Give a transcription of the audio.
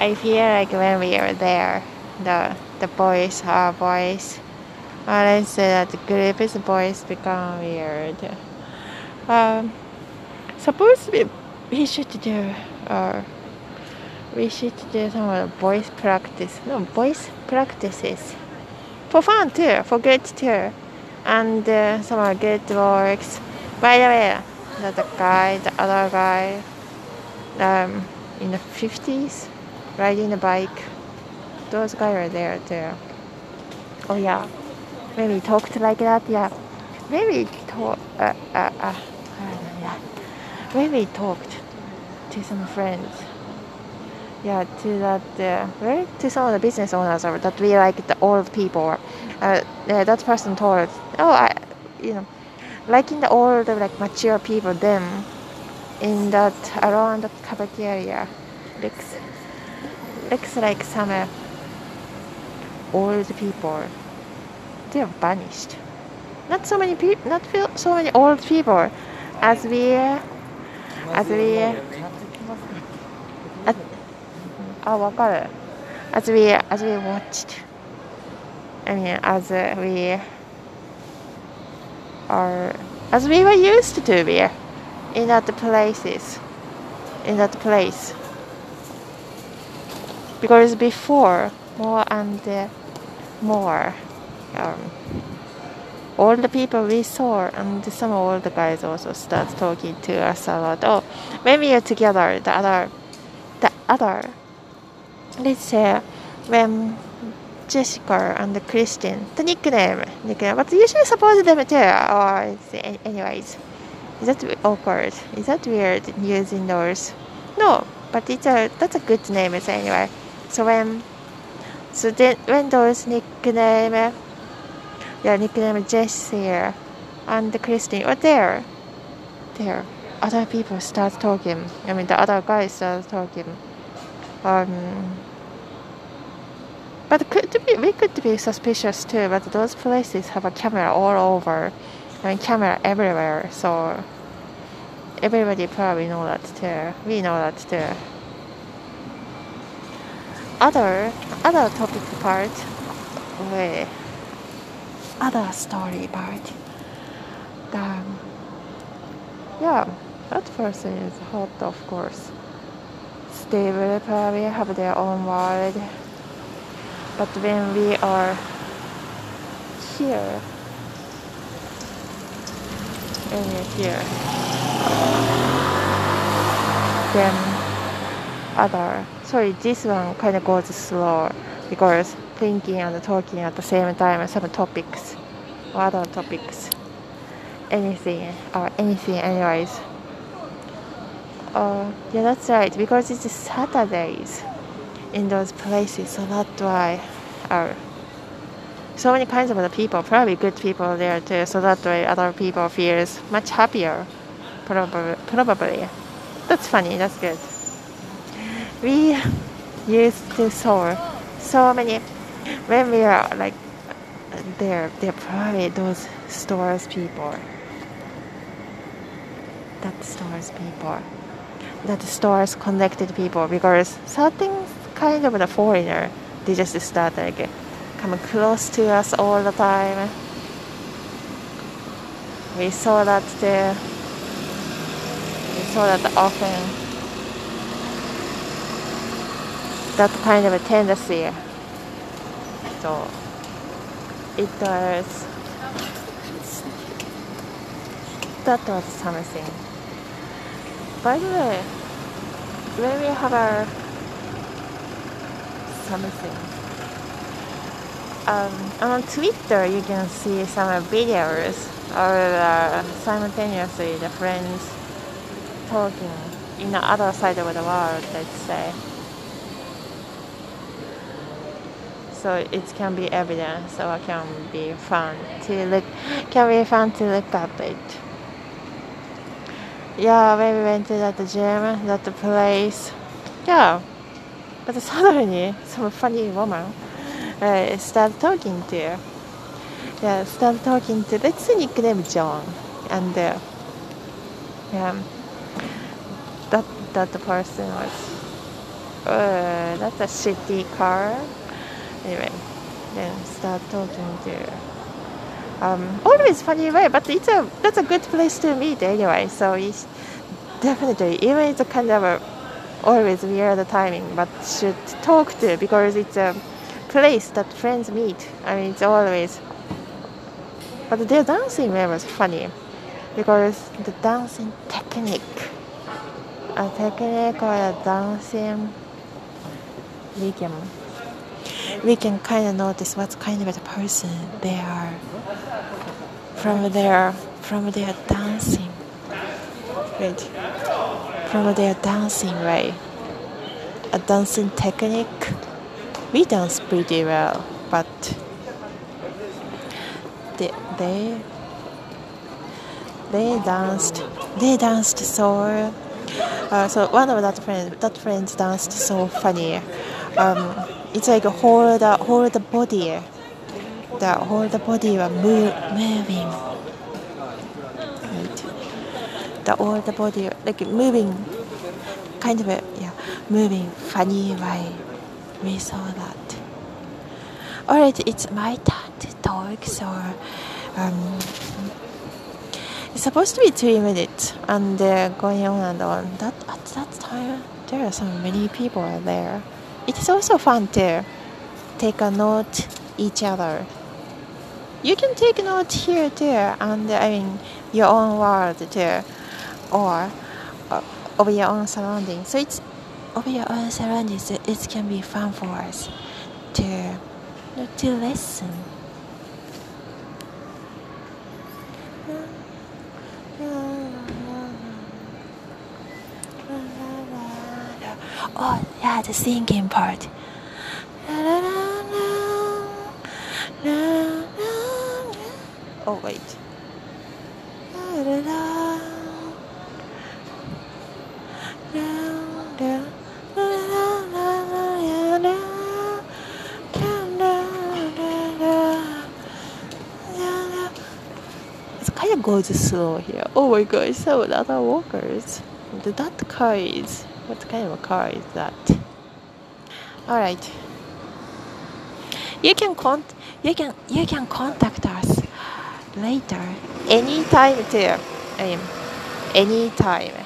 I feel like when we are there, the the boys are boys. When I say that the boys become weird. Um, suppose we, we should do uh, we should do some voice practice. No, voice practices for fun too, for good too, and uh, some good works. By the way, the, the guy, the other guy, um, in the fifties, riding a bike. Those guys are there too. Oh yeah, when we talked like that, yeah. We talk, uh, uh, uh, yeah. We talked to some friends yeah, to that, uh, well, to some of the business owners or that we like the old people. Uh, yeah, that person told, oh, I, you know, liking the old, like mature people, them in that around the cafeteria looks looks like some old people. They are vanished. Not so many people, not so many old people as we, as we, as, oh, as we, as we watched. I mean, as we are, as we were used to be in other places, in that place. Because before, more and uh, more, um, all the people we saw and some old guys also start talking to us a lot. Oh, when we are together, the other, the other let's say when Jessica and Christian the nickname, nickname, but usually suppose them too, or anyways. Is that awkward? Is that weird using those? No, but it's a that's a good name anyway. So when so then those nickname yeah nickname Jessie and Christine are there, there other people start talking. I mean the other guys start talking. Um, but could be, we could be suspicious too. But those places have a camera all over. I mean, camera everywhere. So everybody probably know that too. We know that too. Other other topic part, wait, other story part. Um, yeah, that person is hot, of course. They will probably have their own world but when we are here and here then other sorry this one kind of goes slow because thinking and talking at the same time some topics other topics anything or anything anyways uh, yeah that's right because it's saturdays in those places. So that's why are so many kinds of other people, probably good people there too. So that way other people feels much happier. Probably, probably. That's funny. That's good. We used to saw so many when we are like there. They're probably those stores people. That stores people. That stores connected people because certain kind of a foreigner. They just start like come close to us all the time. We saw that there. We saw that often. That kind of a tendency. So it was that was something. By the way, when we have our something. Um, on Twitter, you can see some videos of uh, simultaneously the friends talking in the other side of the world, let's say. So it can be evidence, or can be fun to look, can be fun to look at it. Yeah, when we went to that gym, that place, yeah, but suddenly, some funny woman uh, started talking to, yeah, started talking to, let's say nickname John, and uh, yeah, that that person was uh, that's a shitty car. Anyway, then start talking to. Um, always funny way, but it's a that's a good place to meet anyway. So it's definitely even it's a kind of a always weird timing, but should talk to because it's a place that friends meet. I mean, it's always. But their dancing was funny because the dancing technique, a technique or a dancing, can we can kind of notice what kind of a person they are from their from their dancing. Wait, from their dancing way, a dancing technique. We dance pretty well, but they they they danced they danced so uh, so one of that friend that friends danced so funny um, it's like a whole the whole the body the whole the body was moving right the whole the body like moving kind of a yeah moving funny way we saw that alright it's my turn to talk so um, it's supposed to be three minutes and uh, going on and on. That at that time there are so many people there. It is also fun to take a note each other. You can take note here too, and I mean your own world too, or uh, of your own surroundings. So it's of your own surroundings. It can be fun for us to to listen. Oh, yeah, the singing part. Oh, wait. It kind of goes slow here. Oh my god, so the other walkers. That car is what kind of a car is that? All right. You can con you can you can contact us later anytime. I mean, um, anytime.